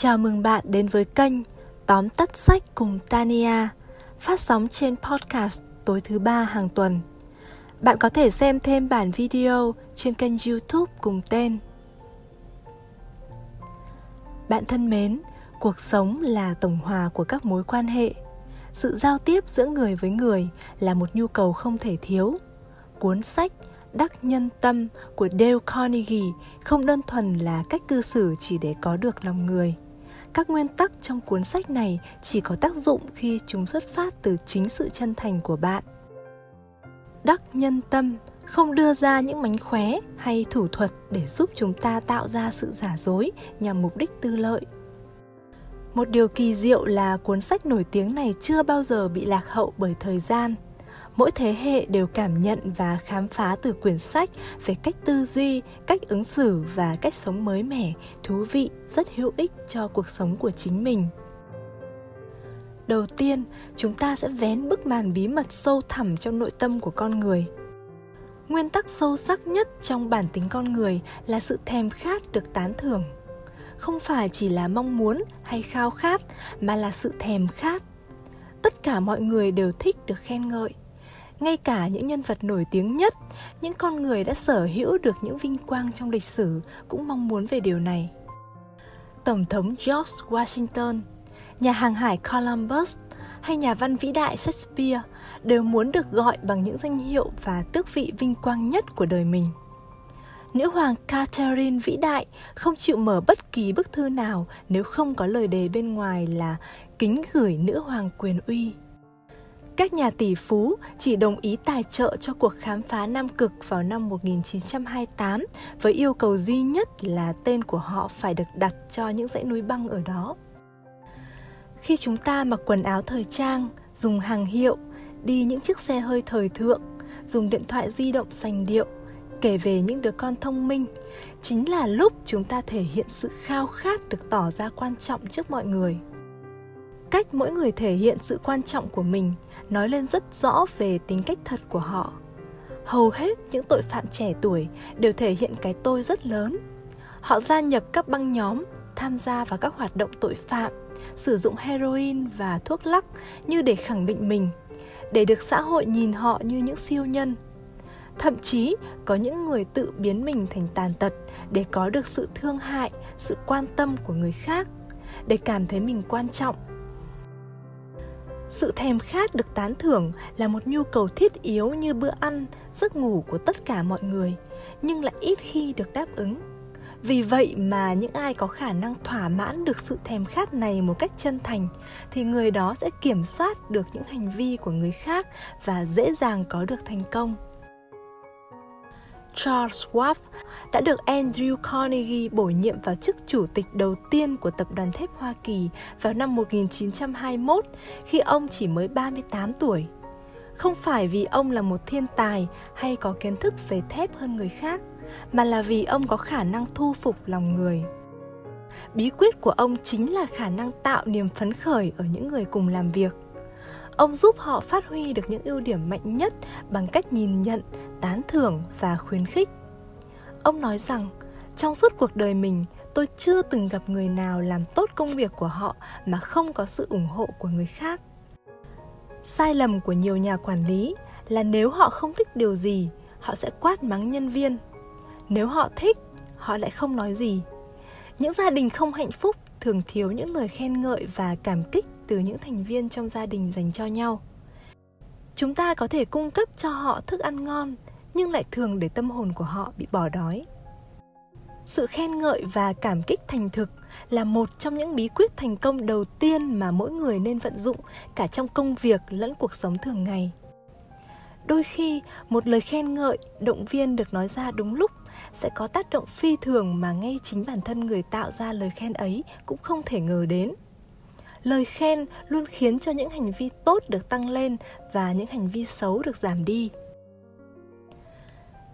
Chào mừng bạn đến với kênh Tóm tắt sách cùng Tania, phát sóng trên podcast tối thứ ba hàng tuần. Bạn có thể xem thêm bản video trên kênh YouTube cùng tên. Bạn thân mến, cuộc sống là tổng hòa của các mối quan hệ. Sự giao tiếp giữa người với người là một nhu cầu không thể thiếu. Cuốn sách Đắc nhân tâm của Dale Carnegie không đơn thuần là cách cư xử chỉ để có được lòng người. Các nguyên tắc trong cuốn sách này chỉ có tác dụng khi chúng xuất phát từ chính sự chân thành của bạn. Đắc nhân tâm, không đưa ra những mánh khóe hay thủ thuật để giúp chúng ta tạo ra sự giả dối nhằm mục đích tư lợi. Một điều kỳ diệu là cuốn sách nổi tiếng này chưa bao giờ bị lạc hậu bởi thời gian – mỗi thế hệ đều cảm nhận và khám phá từ quyển sách về cách tư duy, cách ứng xử và cách sống mới mẻ, thú vị, rất hữu ích cho cuộc sống của chính mình. Đầu tiên, chúng ta sẽ vén bức màn bí mật sâu thẳm trong nội tâm của con người. Nguyên tắc sâu sắc nhất trong bản tính con người là sự thèm khát được tán thưởng. Không phải chỉ là mong muốn hay khao khát, mà là sự thèm khát. Tất cả mọi người đều thích được khen ngợi ngay cả những nhân vật nổi tiếng nhất, những con người đã sở hữu được những vinh quang trong lịch sử cũng mong muốn về điều này. Tổng thống george washington, nhà hàng hải columbus hay nhà văn vĩ đại shakespeare đều muốn được gọi bằng những danh hiệu và tước vị vinh quang nhất của đời mình. Nữ hoàng Catherine vĩ đại không chịu mở bất kỳ bức thư nào nếu không có lời đề bên ngoài là kính gửi nữ hoàng quyền uy các nhà tỷ phú chỉ đồng ý tài trợ cho cuộc khám phá Nam Cực vào năm 1928 với yêu cầu duy nhất là tên của họ phải được đặt cho những dãy núi băng ở đó. Khi chúng ta mặc quần áo thời trang, dùng hàng hiệu, đi những chiếc xe hơi thời thượng, dùng điện thoại di động sành điệu, kể về những đứa con thông minh, chính là lúc chúng ta thể hiện sự khao khát được tỏ ra quan trọng trước mọi người. Cách mỗi người thể hiện sự quan trọng của mình, nói lên rất rõ về tính cách thật của họ. Hầu hết những tội phạm trẻ tuổi đều thể hiện cái tôi rất lớn. Họ gia nhập các băng nhóm, tham gia vào các hoạt động tội phạm, sử dụng heroin và thuốc lắc như để khẳng định mình, để được xã hội nhìn họ như những siêu nhân. Thậm chí, có những người tự biến mình thành tàn tật để có được sự thương hại, sự quan tâm của người khác, để cảm thấy mình quan trọng sự thèm khát được tán thưởng là một nhu cầu thiết yếu như bữa ăn, giấc ngủ của tất cả mọi người, nhưng lại ít khi được đáp ứng. Vì vậy mà những ai có khả năng thỏa mãn được sự thèm khát này một cách chân thành, thì người đó sẽ kiểm soát được những hành vi của người khác và dễ dàng có được thành công. Charles Schwab đã được Andrew Carnegie bổ nhiệm vào chức chủ tịch đầu tiên của tập đoàn thép Hoa Kỳ vào năm 1921 khi ông chỉ mới 38 tuổi. Không phải vì ông là một thiên tài hay có kiến thức về thép hơn người khác, mà là vì ông có khả năng thu phục lòng người. Bí quyết của ông chính là khả năng tạo niềm phấn khởi ở những người cùng làm việc ông giúp họ phát huy được những ưu điểm mạnh nhất bằng cách nhìn nhận, tán thưởng và khuyến khích. Ông nói rằng, trong suốt cuộc đời mình, tôi chưa từng gặp người nào làm tốt công việc của họ mà không có sự ủng hộ của người khác. Sai lầm của nhiều nhà quản lý là nếu họ không thích điều gì, họ sẽ quát mắng nhân viên. Nếu họ thích, họ lại không nói gì. Những gia đình không hạnh phúc thường thiếu những lời khen ngợi và cảm kích từ những thành viên trong gia đình dành cho nhau. Chúng ta có thể cung cấp cho họ thức ăn ngon, nhưng lại thường để tâm hồn của họ bị bỏ đói. Sự khen ngợi và cảm kích thành thực là một trong những bí quyết thành công đầu tiên mà mỗi người nên vận dụng cả trong công việc lẫn cuộc sống thường ngày. Đôi khi, một lời khen ngợi, động viên được nói ra đúng lúc sẽ có tác động phi thường mà ngay chính bản thân người tạo ra lời khen ấy cũng không thể ngờ đến lời khen luôn khiến cho những hành vi tốt được tăng lên và những hành vi xấu được giảm đi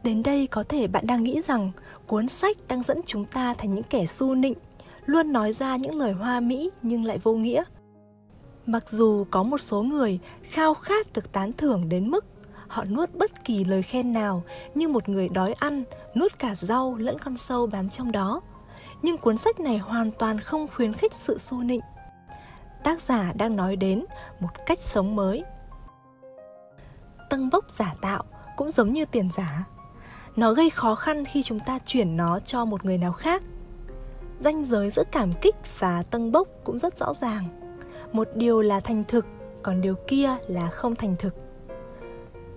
đến đây có thể bạn đang nghĩ rằng cuốn sách đang dẫn chúng ta thành những kẻ su nịnh, luôn nói ra những lời hoa mỹ nhưng lại vô nghĩa mặc dù có một số người khao khát được tán thưởng đến mức họ nuốt bất kỳ lời khen nào như một người đói ăn, nuốt cả rau lẫn con sâu bám trong đó, nhưng cuốn sách này hoàn toàn không khuyến khích sự su nịnh. Tác giả đang nói đến một cách sống mới. Tăng bốc giả tạo cũng giống như tiền giả. Nó gây khó khăn khi chúng ta chuyển nó cho một người nào khác. Ranh giới giữa cảm kích và tăng bốc cũng rất rõ ràng. Một điều là thành thực, còn điều kia là không thành thực.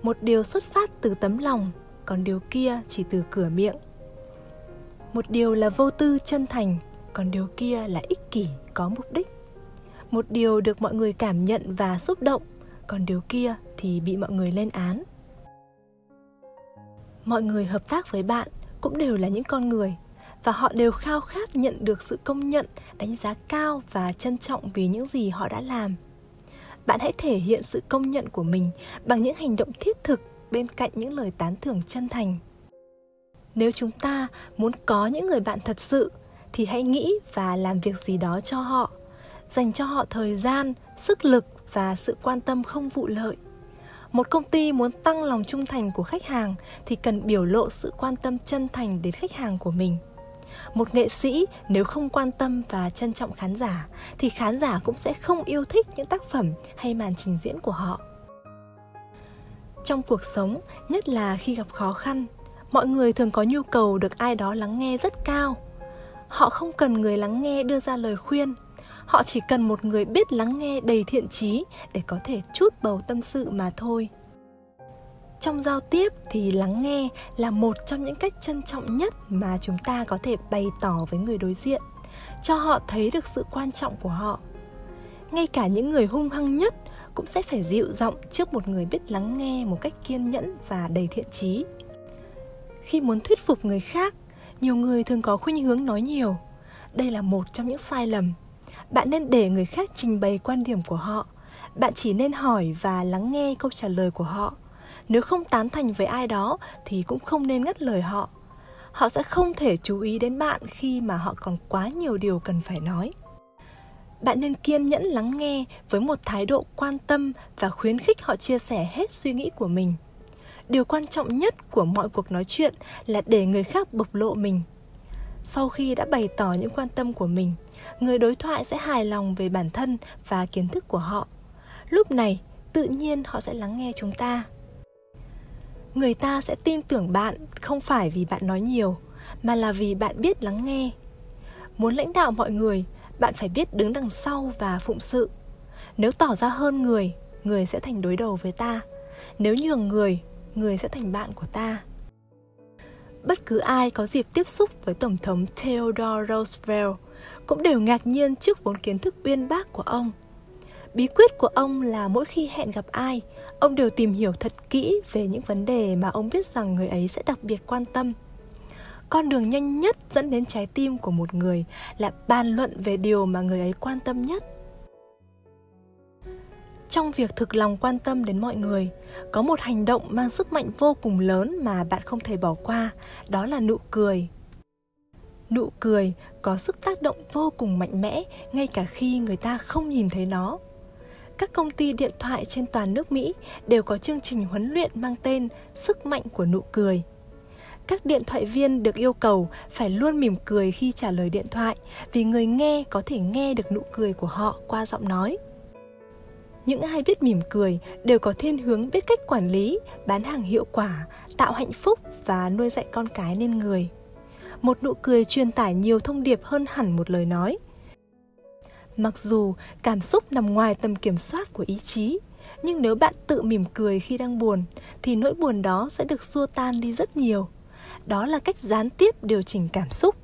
Một điều xuất phát từ tấm lòng, còn điều kia chỉ từ cửa miệng một điều là vô tư chân thành còn điều kia là ích kỷ có mục đích một điều được mọi người cảm nhận và xúc động, còn điều kia thì bị mọi người lên án. Mọi người hợp tác với bạn cũng đều là những con người, và họ đều khao khát nhận được sự công nhận, đánh giá cao và trân trọng vì những gì họ đã làm. Bạn hãy thể hiện sự công nhận của mình bằng những hành động thiết thực bên cạnh những lời tán thưởng chân thành. Nếu chúng ta muốn có những người bạn thật sự, thì hãy nghĩ và làm việc gì đó cho họ dành cho họ thời gian, sức lực và sự quan tâm không vụ lợi. Một công ty muốn tăng lòng trung thành của khách hàng thì cần biểu lộ sự quan tâm chân thành đến khách hàng của mình. Một nghệ sĩ nếu không quan tâm và trân trọng khán giả thì khán giả cũng sẽ không yêu thích những tác phẩm hay màn trình diễn của họ. Trong cuộc sống, nhất là khi gặp khó khăn, mọi người thường có nhu cầu được ai đó lắng nghe rất cao. Họ không cần người lắng nghe đưa ra lời khuyên họ chỉ cần một người biết lắng nghe đầy thiện trí để có thể chút bầu tâm sự mà thôi. Trong giao tiếp thì lắng nghe là một trong những cách trân trọng nhất mà chúng ta có thể bày tỏ với người đối diện, cho họ thấy được sự quan trọng của họ. Ngay cả những người hung hăng nhất cũng sẽ phải dịu giọng trước một người biết lắng nghe một cách kiên nhẫn và đầy thiện trí. Khi muốn thuyết phục người khác, nhiều người thường có khuynh hướng nói nhiều. Đây là một trong những sai lầm bạn nên để người khác trình bày quan điểm của họ. Bạn chỉ nên hỏi và lắng nghe câu trả lời của họ. Nếu không tán thành với ai đó, thì cũng không nên ngắt lời họ. Họ sẽ không thể chú ý đến bạn khi mà họ còn quá nhiều điều cần phải nói. Bạn nên kiên nhẫn lắng nghe với một thái độ quan tâm và khuyến khích họ chia sẻ hết suy nghĩ của mình. Điều quan trọng nhất của mọi cuộc nói chuyện là để người khác bộc lộ mình. Sau khi đã bày tỏ những quan tâm của mình người đối thoại sẽ hài lòng về bản thân và kiến thức của họ. Lúc này, tự nhiên họ sẽ lắng nghe chúng ta. Người ta sẽ tin tưởng bạn không phải vì bạn nói nhiều, mà là vì bạn biết lắng nghe. Muốn lãnh đạo mọi người, bạn phải biết đứng đằng sau và phụng sự. Nếu tỏ ra hơn người người sẽ thành đối đầu với ta. Nếu nhường người người sẽ thành bạn của ta. Bất cứ ai có dịp tiếp xúc với tổng thống theodore roosevelt cũng đều ngạc nhiên trước vốn kiến thức uyên bác của ông. Bí quyết của ông là mỗi khi hẹn gặp ai, ông đều tìm hiểu thật kỹ về những vấn đề mà ông biết rằng người ấy sẽ đặc biệt quan tâm. Con đường nhanh nhất dẫn đến trái tim của một người là bàn luận về điều mà người ấy quan tâm nhất. Trong việc thực lòng quan tâm đến mọi người, có một hành động mang sức mạnh vô cùng lớn mà bạn không thể bỏ qua, đó là nụ cười nụ cười có sức tác động vô cùng mạnh mẽ, ngay cả khi người ta không nhìn thấy nó. Các công ty điện thoại trên toàn nước mỹ đều có chương trình huấn luyện mang tên sức mạnh của nụ cười. Các điện thoại viên được yêu cầu phải luôn mỉm cười khi trả lời điện thoại vì người nghe có thể nghe được nụ cười của họ qua giọng nói. Những ai biết mỉm cười đều có thiên hướng biết cách quản lý, bán hàng hiệu quả, tạo hạnh phúc và nuôi dạy con cái nên người một nụ cười truyền tải nhiều thông điệp hơn hẳn một lời nói. Mặc dù cảm xúc nằm ngoài tầm kiểm soát của ý chí, nhưng nếu bạn tự mỉm cười khi đang buồn, thì nỗi buồn đó sẽ được xua tan đi rất nhiều. Đó là cách gián tiếp điều chỉnh cảm xúc.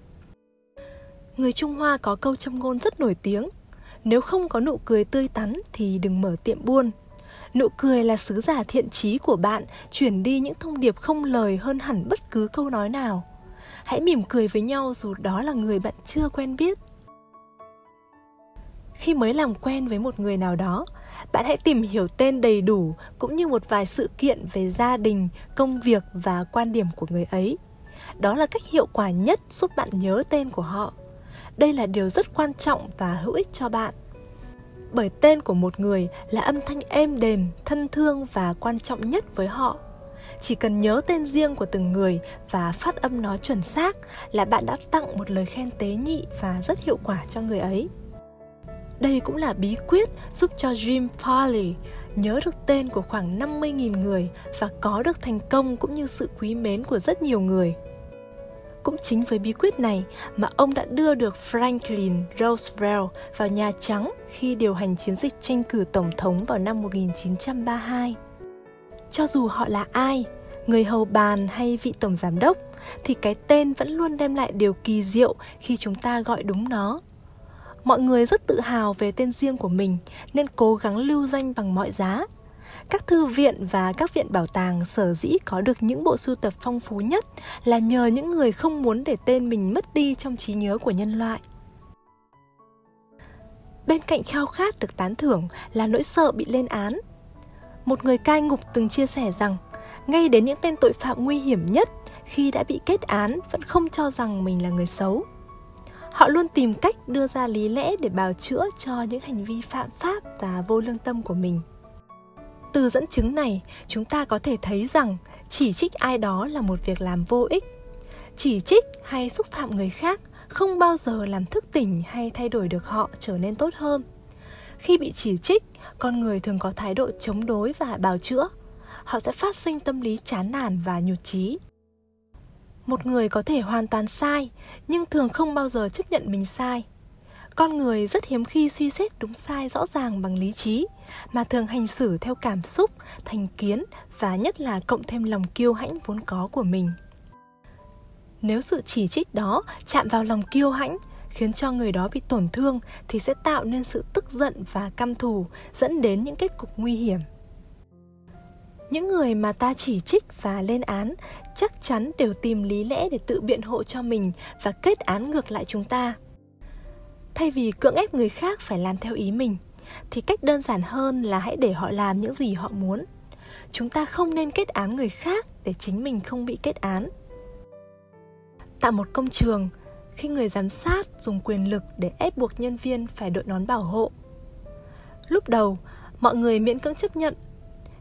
Người trung hoa có câu châm ngôn rất nổi tiếng, nếu không có nụ cười tươi tắn thì đừng mở tiệm buôn. Nụ cười là sứ giả thiện trí của bạn, chuyển đi những thông điệp không lời hơn hẳn bất cứ câu nói nào hãy mỉm cười với nhau dù đó là người bạn chưa quen biết. Khi mới làm quen với một người nào đó, bạn hãy tìm hiểu tên đầy đủ cũng như một vài sự kiện về gia đình, công việc và quan điểm của người ấy. Đó là cách hiệu quả nhất giúp bạn nhớ tên của họ. Đây là điều rất quan trọng và hữu ích cho bạn. Bởi tên của một người là âm thanh êm đềm, thân thương và quan trọng nhất với họ chỉ cần nhớ tên riêng của từng người và phát âm nó chuẩn xác là bạn đã tặng một lời khen tế nhị và rất hiệu quả cho người ấy. Đây cũng là bí quyết giúp cho Jim Farley nhớ được tên của khoảng 50.000 người và có được thành công cũng như sự quý mến của rất nhiều người. Cũng chính với bí quyết này mà ông đã đưa được Franklin Roosevelt vào Nhà Trắng khi điều hành chiến dịch tranh cử tổng thống vào năm 1932. Cho dù họ là ai, người hầu bàn hay vị tổng giám đốc, thì cái tên vẫn luôn đem lại điều kỳ diệu khi chúng ta gọi đúng nó. Mọi người rất tự hào về tên riêng của mình nên cố gắng lưu danh bằng mọi giá. Các thư viện và các viện bảo tàng sở dĩ có được những bộ sưu tập phong phú nhất là nhờ những người không muốn để tên mình mất đi trong trí nhớ của nhân loại. Bên cạnh khao khát được tán thưởng là nỗi sợ bị lên án. Một người cai ngục từng chia sẻ rằng, ngay đến những tên tội phạm nguy hiểm nhất khi đã bị kết án vẫn không cho rằng mình là người xấu. Họ luôn tìm cách đưa ra lý lẽ để bào chữa cho những hành vi phạm pháp và vô lương tâm của mình. Từ dẫn chứng này chúng ta có thể thấy rằng chỉ trích ai đó là một việc làm vô ích. Chỉ trích hay xúc phạm người khác không bao giờ làm thức tỉnh hay thay đổi được họ trở nên tốt hơn khi bị chỉ trích, con người thường có thái độ chống đối và bào chữa. Họ sẽ phát sinh tâm lý chán nản và nhụt chí. Một người có thể hoàn toàn sai, nhưng thường không bao giờ chấp nhận mình sai. Con người rất hiếm khi suy xét đúng sai rõ ràng bằng lý trí, mà thường hành xử theo cảm xúc, thành kiến và nhất là cộng thêm lòng kiêu hãnh vốn có của mình. Nếu sự chỉ trích đó chạm vào lòng kiêu hãnh khiến cho người đó bị tổn thương thì sẽ tạo nên sự tức giận và căm thù, dẫn đến những kết cục nguy hiểm. Những người mà ta chỉ trích và lên án chắc chắn đều tìm lý lẽ để tự biện hộ cho mình và kết án ngược lại chúng ta. Thay vì cưỡng ép người khác phải làm theo ý mình, thì cách đơn giản hơn là hãy để họ làm những gì họ muốn. Chúng ta không nên kết án người khác để chính mình không bị kết án. Tạo một công trường khi người giám sát dùng quyền lực để ép buộc nhân viên phải đội nón bảo hộ. Lúc đầu, mọi người miễn cưỡng chấp nhận,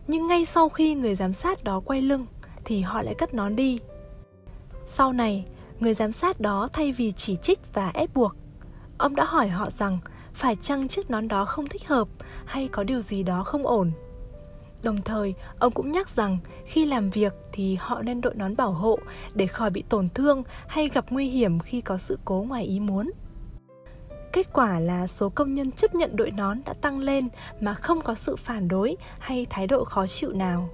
nhưng ngay sau khi người giám sát đó quay lưng thì họ lại cất nón đi. Sau này, người giám sát đó thay vì chỉ trích và ép buộc, ông đã hỏi họ rằng phải chăng chiếc nón đó không thích hợp hay có điều gì đó không ổn đồng thời ông cũng nhắc rằng khi làm việc thì họ nên đội nón bảo hộ để khỏi bị tổn thương hay gặp nguy hiểm khi có sự cố ngoài ý muốn Kết quả là số công nhân chấp nhận đội nón đã tăng lên mà không có sự phản đối hay thái độ khó chịu nào.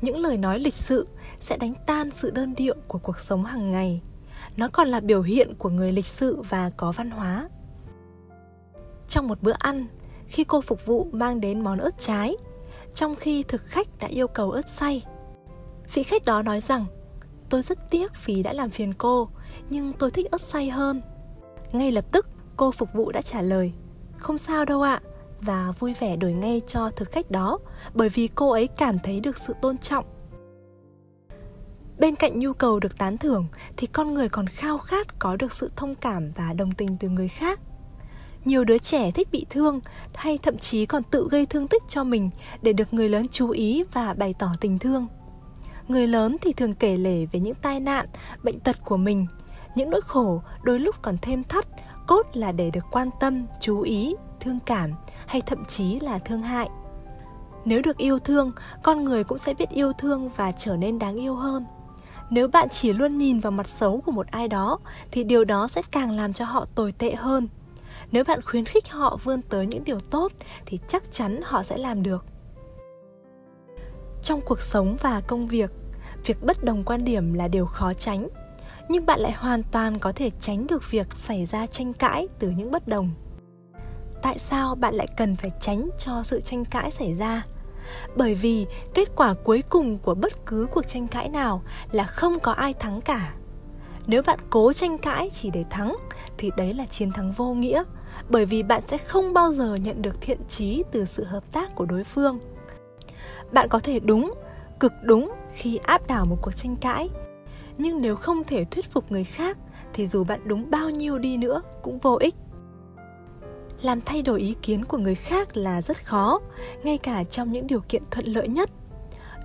Những lời nói lịch sự sẽ đánh tan sự đơn điệu của cuộc sống hàng ngày. Nó còn là biểu hiện của người lịch sự và có văn hóa. Trong một bữa ăn, khi cô phục vụ mang đến món ớt trái, trong khi thực khách đã yêu cầu ớt xay, vị khách đó nói rằng tôi rất tiếc vì đã làm phiền cô, nhưng tôi thích ớt xay hơn. Ngay lập tức cô phục vụ đã trả lời Không sao đâu ạ Và vui vẻ đổi ngay cho thực khách đó Bởi vì cô ấy cảm thấy được sự tôn trọng Bên cạnh nhu cầu được tán thưởng thì con người còn khao khát có được sự thông cảm và đồng tình từ người khác. Nhiều đứa trẻ thích bị thương hay thậm chí còn tự gây thương tích cho mình để được người lớn chú ý và bày tỏ tình thương. Người lớn thì thường kể lể về những tai nạn, bệnh tật của mình. Những nỗi khổ đôi lúc còn thêm thắt cốt là để được quan tâm chú ý thương cảm hay thậm chí là thương hại. Nếu được yêu thương con người cũng sẽ biết yêu thương và trở nên đáng yêu hơn. Nếu bạn chỉ luôn nhìn vào mặt xấu của một ai đó thì điều đó sẽ càng làm cho họ tồi tệ hơn nếu bạn khuyến khích họ vươn tới những điều tốt, thì chắc chắn họ sẽ làm được. Trong cuộc sống và công việc việc bất đồng quan điểm là điều khó tránh. Nhưng bạn lại hoàn toàn có thể tránh được việc xảy ra tranh cãi từ những bất đồng. Tại sao bạn lại cần phải tránh cho sự tranh cãi xảy ra? Bởi vì kết quả cuối cùng của bất cứ cuộc tranh cãi nào là không có ai thắng cả. Nếu bạn cố tranh cãi chỉ để thắng, thì đấy là chiến thắng vô nghĩa bởi vì bạn sẽ không bao giờ nhận được thiện trí từ sự hợp tác của đối phương. Bạn có thể đúng, cực đúng khi áp đảo một cuộc tranh cãi, nhưng nếu không thể thuyết phục người khác thì dù bạn đúng bao nhiêu đi nữa cũng vô ích. Làm thay đổi ý kiến của người khác là rất khó, ngay cả trong những điều kiện thuận lợi nhất.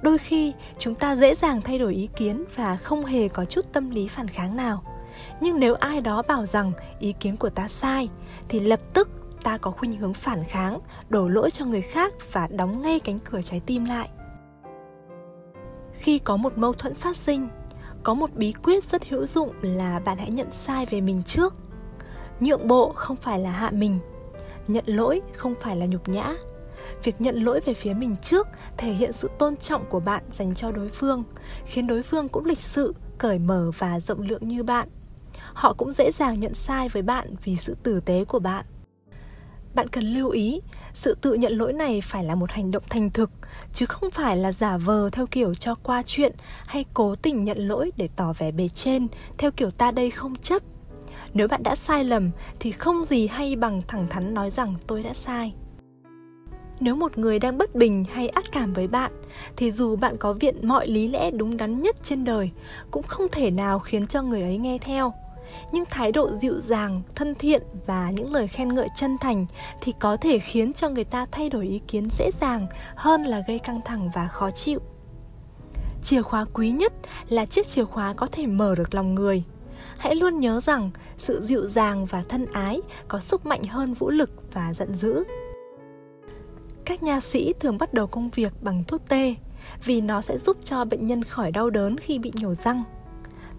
Đôi khi, chúng ta dễ dàng thay đổi ý kiến và không hề có chút tâm lý phản kháng nào nhưng nếu ai đó bảo rằng ý kiến của ta sai, thì lập tức ta có khuynh hướng phản kháng, đổ lỗi cho người khác và đóng ngay cánh cửa trái tim lại. Khi có một mâu thuẫn phát sinh, có một bí quyết rất hữu dụng là bạn hãy nhận sai về mình trước. Nhượng bộ không phải là hạ mình, nhận lỗi không phải là nhục nhã. Việc nhận lỗi về phía mình trước thể hiện sự tôn trọng của bạn dành cho đối phương, khiến đối phương cũng lịch sự, cởi mở và rộng lượng như bạn họ cũng dễ dàng nhận sai với bạn vì sự tử tế của bạn. Bạn cần lưu ý, sự tự nhận lỗi này phải là một hành động thành thực, chứ không phải là giả vờ theo kiểu cho qua chuyện hay cố tình nhận lỗi để tỏ vẻ bề trên theo kiểu ta đây không chấp. Nếu bạn đã sai lầm thì không gì hay bằng thẳng thắn nói rằng tôi đã sai. Nếu một người đang bất bình hay ác cảm với bạn, thì dù bạn có viện mọi lý lẽ đúng đắn nhất trên đời, cũng không thể nào khiến cho người ấy nghe theo nhưng thái độ dịu dàng, thân thiện và những lời khen ngợi chân thành thì có thể khiến cho người ta thay đổi ý kiến dễ dàng hơn là gây căng thẳng và khó chịu. Chìa khóa quý nhất là chiếc chìa khóa có thể mở được lòng người. Hãy luôn nhớ rằng sự dịu dàng và thân ái có sức mạnh hơn vũ lực và giận dữ. Các nha sĩ thường bắt đầu công việc bằng thuốc tê vì nó sẽ giúp cho bệnh nhân khỏi đau đớn khi bị nhổ răng.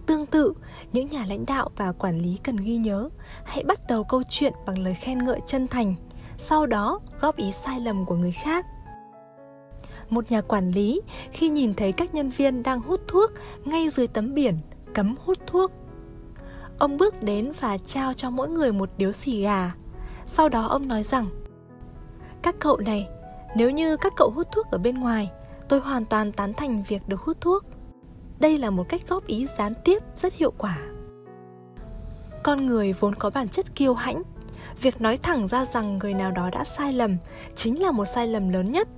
Tương tự, những nhà lãnh đạo và quản lý cần ghi nhớ, hãy bắt đầu câu chuyện bằng lời khen ngợi chân thành, sau đó góp ý sai lầm của người khác. Một nhà quản lý khi nhìn thấy các nhân viên đang hút thuốc ngay dưới tấm biển cấm hút thuốc. Ông bước đến và trao cho mỗi người một điếu xì gà. Sau đó ông nói rằng: "Các cậu này, nếu như các cậu hút thuốc ở bên ngoài, tôi hoàn toàn tán thành việc được hút thuốc đây là một cách góp ý gián tiếp rất hiệu quả. Con người vốn có bản chất kiêu hãnh. Việc nói thẳng ra rằng người nào đó đã sai lầm chính là một sai lầm lớn nhất.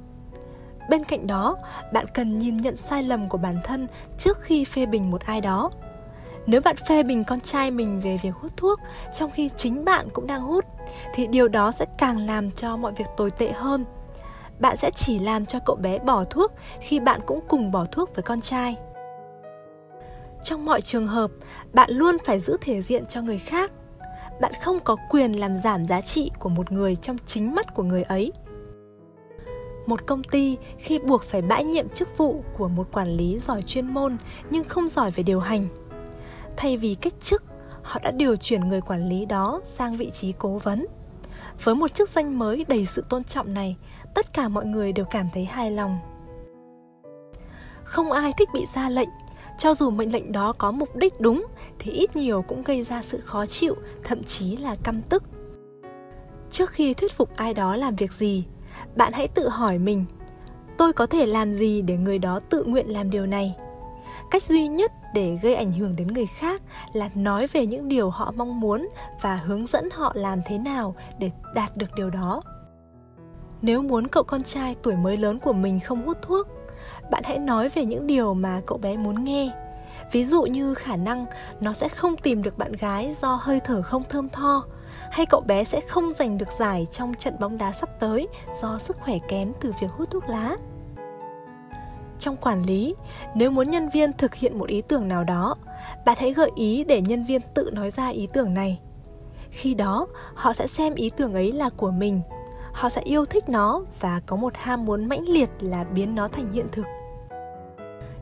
Bên cạnh đó, bạn cần nhìn nhận sai lầm của bản thân trước khi phê bình một ai đó. Nếu bạn phê bình con trai mình về việc hút thuốc trong khi chính bạn cũng đang hút, thì điều đó sẽ càng làm cho mọi việc tồi tệ hơn. Bạn sẽ chỉ làm cho cậu bé bỏ thuốc khi bạn cũng cùng bỏ thuốc với con trai trong mọi trường hợp, bạn luôn phải giữ thể diện cho người khác. Bạn không có quyền làm giảm giá trị của một người trong chính mắt của người ấy. Một công ty khi buộc phải bãi nhiệm chức vụ của một quản lý giỏi chuyên môn nhưng không giỏi về điều hành. Thay vì cách chức, họ đã điều chuyển người quản lý đó sang vị trí cố vấn. Với một chức danh mới đầy sự tôn trọng này, tất cả mọi người đều cảm thấy hài lòng. Không ai thích bị ra lệnh cho dù mệnh lệnh đó có mục đích đúng, thì ít nhiều cũng gây ra sự khó chịu, thậm chí là căm tức. Trước khi thuyết phục ai đó làm việc gì, bạn hãy tự hỏi mình, tôi có thể làm gì để người đó tự nguyện làm điều này? Cách duy nhất để gây ảnh hưởng đến người khác là nói về những điều họ mong muốn và hướng dẫn họ làm thế nào để đạt được điều đó. Nếu muốn cậu con trai tuổi mới lớn của mình không hút thuốc bạn hãy nói về những điều mà cậu bé muốn nghe. Ví dụ như khả năng nó sẽ không tìm được bạn gái do hơi thở không thơm tho, hay cậu bé sẽ không giành được giải trong trận bóng đá sắp tới do sức khỏe kém từ việc hút thuốc lá. Trong quản lý, nếu muốn nhân viên thực hiện một ý tưởng nào đó, bạn hãy gợi ý để nhân viên tự nói ra ý tưởng này. Khi đó, họ sẽ xem ý tưởng ấy là của mình. Họ sẽ yêu thích nó và có một ham muốn mãnh liệt là biến nó thành hiện thực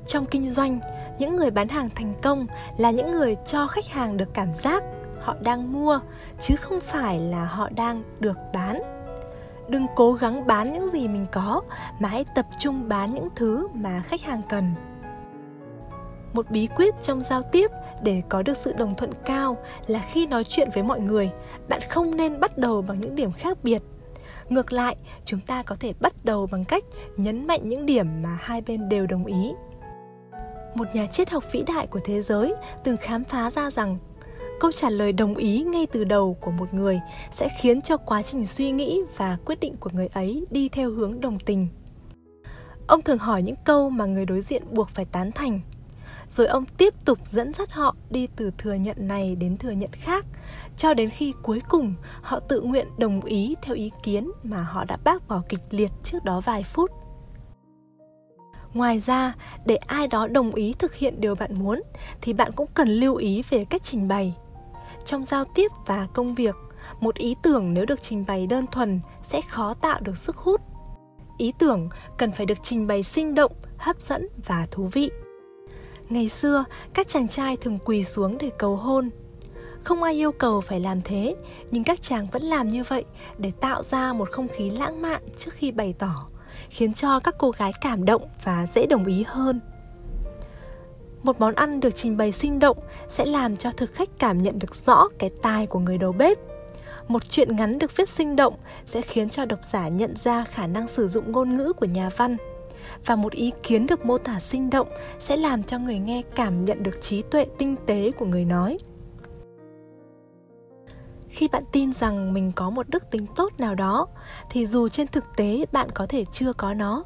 trong kinh doanh, những người bán hàng thành công là những người cho khách hàng được cảm giác họ đang mua, chứ không phải là họ đang được bán. Đừng cố gắng bán những gì mình có, mà hãy tập trung bán những thứ mà khách hàng cần. Một bí quyết trong giao tiếp để có được sự đồng thuận cao là khi nói chuyện với mọi người, bạn không nên bắt đầu bằng những điểm khác biệt. Ngược lại, chúng ta có thể bắt đầu bằng cách nhấn mạnh những điểm mà hai bên đều đồng ý một nhà triết học vĩ đại của thế giới, từng khám phá ra rằng câu trả lời đồng ý ngay từ đầu của một người sẽ khiến cho quá trình suy nghĩ và quyết định của người ấy đi theo hướng đồng tình. Ông thường hỏi những câu mà người đối diện buộc phải tán thành, rồi ông tiếp tục dẫn dắt họ đi từ thừa nhận này đến thừa nhận khác, cho đến khi cuối cùng họ tự nguyện đồng ý theo ý kiến mà họ đã bác bỏ kịch liệt trước đó vài phút ngoài ra, để ai đó đồng ý thực hiện điều bạn muốn, thì bạn cũng cần lưu ý về cách trình bày. Trong giao tiếp và công việc, một ý tưởng nếu được trình bày đơn thuần sẽ khó tạo được sức hút. Ý tưởng cần phải được trình bày sinh động, hấp dẫn và thú vị. Ngày xưa, các chàng trai thường quỳ xuống để cầu hôn. Không ai yêu cầu phải làm thế, nhưng các chàng vẫn làm như vậy để tạo ra một không khí lãng mạn trước khi bày tỏ khiến cho các cô gái cảm động và dễ đồng ý hơn. Một món ăn được trình bày sinh động sẽ làm cho thực khách cảm nhận được rõ cái tài của người đầu bếp. Một chuyện ngắn được viết sinh động sẽ khiến cho độc giả nhận ra khả năng sử dụng ngôn ngữ của nhà văn. Và một ý kiến được mô tả sinh động sẽ làm cho người nghe cảm nhận được trí tuệ tinh tế của người nói khi bạn tin rằng mình có một đức tính tốt nào đó, thì dù trên thực tế bạn có thể chưa có nó,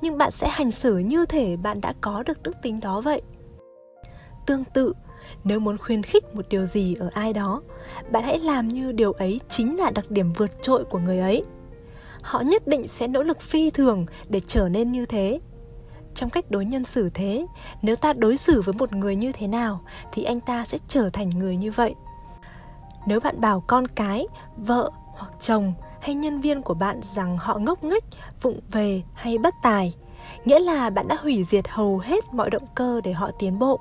nhưng bạn sẽ hành xử như thể bạn đã có được đức tính đó vậy. Tương tự, nếu muốn khuyến khích một điều gì ở ai đó, bạn hãy làm như điều ấy chính là đặc điểm vượt trội của người ấy. Họ nhất định sẽ nỗ lực phi thường để trở nên như thế. Trong cách đối nhân xử thế, nếu ta đối xử với một người như thế nào, thì anh ta sẽ trở thành người như vậy nếu bạn bảo con cái, vợ hoặc chồng hay nhân viên của bạn rằng họ ngốc nghếch, vụng về hay bất tài, nghĩa là bạn đã hủy diệt hầu hết mọi động cơ để họ tiến bộ.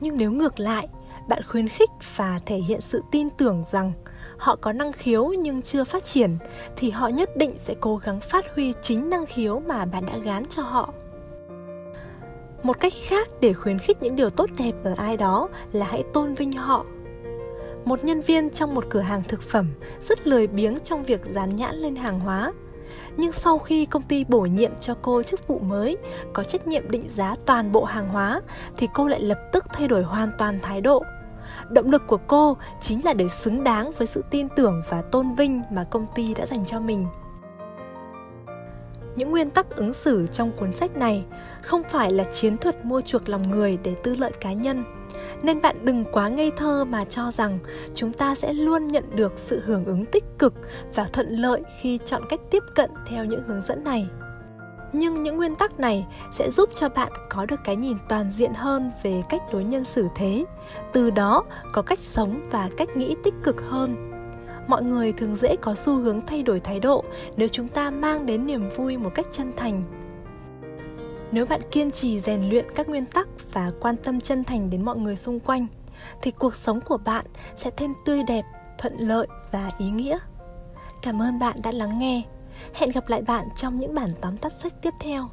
Nhưng nếu ngược lại, bạn khuyến khích và thể hiện sự tin tưởng rằng họ có năng khiếu nhưng chưa phát triển, thì họ nhất định sẽ cố gắng phát huy chính năng khiếu mà bạn đã gán cho họ. Một cách khác để khuyến khích những điều tốt đẹp ở ai đó là hãy tôn vinh họ một nhân viên trong một cửa hàng thực phẩm, rất lười biếng trong việc dán nhãn lên hàng hóa. Nhưng sau khi công ty bổ nhiệm cho cô chức vụ mới, có trách nhiệm định giá toàn bộ hàng hóa, thì cô lại lập tức thay đổi hoàn toàn thái độ. Động lực của cô chính là để xứng đáng với sự tin tưởng và tôn vinh mà công ty đã dành cho mình những nguyên tắc ứng xử trong cuốn sách này không phải là chiến thuật mua chuộc lòng người để tư lợi cá nhân. Nên bạn đừng quá ngây thơ mà cho rằng chúng ta sẽ luôn nhận được sự hưởng ứng tích cực và thuận lợi khi chọn cách tiếp cận theo những hướng dẫn này. Nhưng những nguyên tắc này sẽ giúp cho bạn có được cái nhìn toàn diện hơn về cách đối nhân xử thế, từ đó có cách sống và cách nghĩ tích cực hơn mọi người thường dễ có xu hướng thay đổi thái độ nếu chúng ta mang đến niềm vui một cách chân thành. Nếu bạn kiên trì rèn luyện các nguyên tắc và quan tâm chân thành đến mọi người xung quanh, thì cuộc sống của bạn sẽ thêm tươi đẹp, thuận lợi và ý nghĩa. Cảm ơn bạn đã lắng nghe. Hẹn gặp lại bạn trong những bản tóm tắt sách tiếp theo.